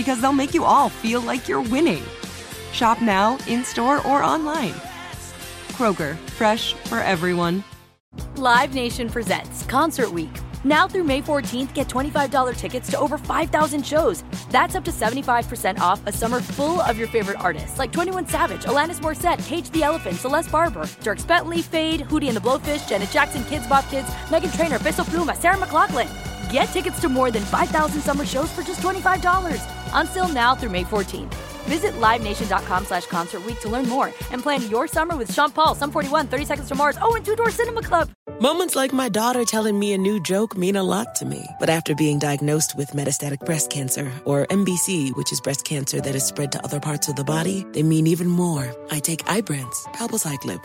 because they'll make you all feel like you're winning. Shop now, in store, or online. Kroger, fresh for everyone. Live Nation presents Concert Week. Now through May 14th, get $25 tickets to over 5,000 shows. That's up to 75% off a summer full of your favorite artists like 21 Savage, Alanis Morissette, Cage the Elephant, Celeste Barber, Dierks Bentley, Feid, Hootie and the Blowfish, Janet Jackson, Kidz Bop Kids, Meghan Trainor, Peso Pluma, Sarah McLachlan. Get tickets to more than 5,000 summer shows for just $25. Until now through May 14th. Visit LiveNation.com slash Concert to learn more and plan your summer with Sean Paul, Sum 41, 30 Seconds to Mars, oh, and Two Door Cinema Club. Moments like my daughter telling me a new joke mean a lot to me. But after being diagnosed with metastatic breast cancer, or MBC, which is breast cancer that is spread to other parts of the body, they mean even more. I take Ibrance, palbociclib.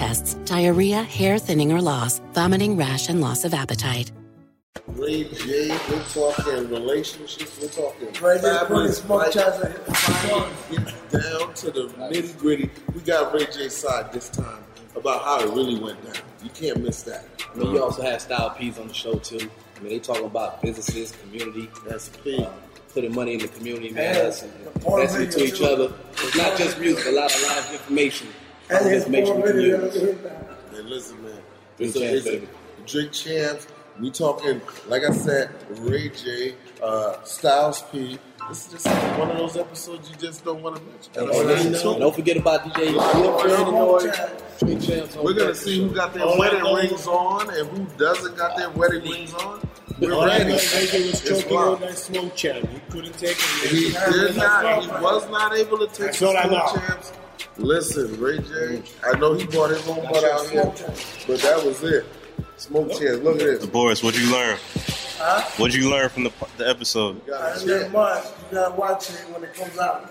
tests, diarrhea, hair thinning or loss, vomiting, rash, and loss of appetite. Ray J, we're talking relationships, we're talking Right there, fabulous smoke life. shots at the front. Get down to the nitty gritty. We got Ray J's side this time about how it really went down. You can't miss that. I mean, you also had Styles P on the show too. I mean, they talking about businesses, community. That's big. Uh, putting money in the community, man. And That's the porn investing into each too. other. It's not just music, a lot of live information. And his information four in the video. community. Listen, man. Drink It's a- champs, it's a- baby. Drink champs. We talking, like I said, Ray J, uh, Styles P. This is just one of those episodes you just don't want to miss. And That's all you don't, don't forget about DJ Drink We're gonna see who got their wedding rings on and who doesn't got their wedding rings on. We're All ready. that Reggae was It's choking on that smoke champ. He couldn't take it. He did not. He was not able to take That's the what I smoke champs. Listen, Ray J. I know he brought his own butt out here, but that was it. Smoke champs. Look at this. Boris, what'd you learn? Huh? What'd you learn from the, the episode? I didn't much. You gotta watch it when it comes out.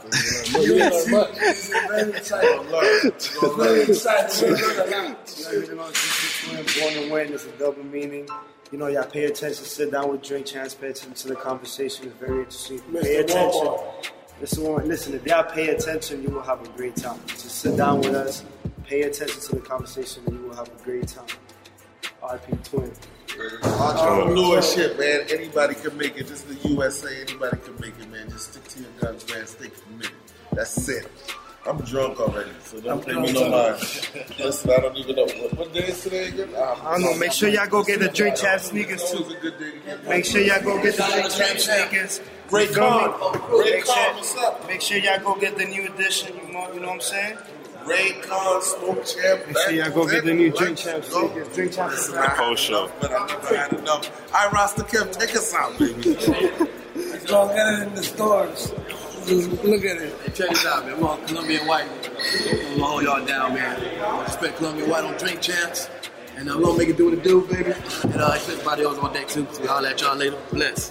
You You learn see, much. it's very exciting. It's very exciting. You learn a lot. You know, just between born and win is a double meaning. You know, y'all pay attention, sit down with Drink Champs, pay attention to the conversation. It's very interesting. Pay Mr. attention. Walmart. Listen, Warren, listen, if y'all pay attention, you will have a great time. Just sit down with us, pay attention to the conversation, and you will have a great time. RP Twin. Entrepreneurship, oh, man. Anybody can make it. This is the USA. Anybody can make it, man. Just stick to your guns, man. Stay committed. That's it. I'm drunk already, so don't pay me no mind. Listen, I don't even know what, what day is today again. I don't know. Make sure y'all go get the drink champ sneakers too. always a good day to Make sure y'all go get the drink champ sneakers. Ray You feel me? Khan. Ray Make Khan, sure- what's up? Make sure y'all go get the new edition. You know, you know what I'm saying? Ray Khan, Smoke Champ. Make sure y'all go get the new drink champ sneakers. Drink champ Listen, sneakers. I had enough, but I never had enough. I Rasta Kev, take us out, baby. Go get it in the stores. Look at it. Check this out, man. We're on Colombian White. I'm gonna hold y'all down, man. I Respect Colombian White on Drink Champs. And I'm gonna make it do what it do, baby. And uh, expect everybody else on deck too. So I'll at y'all later. Bless.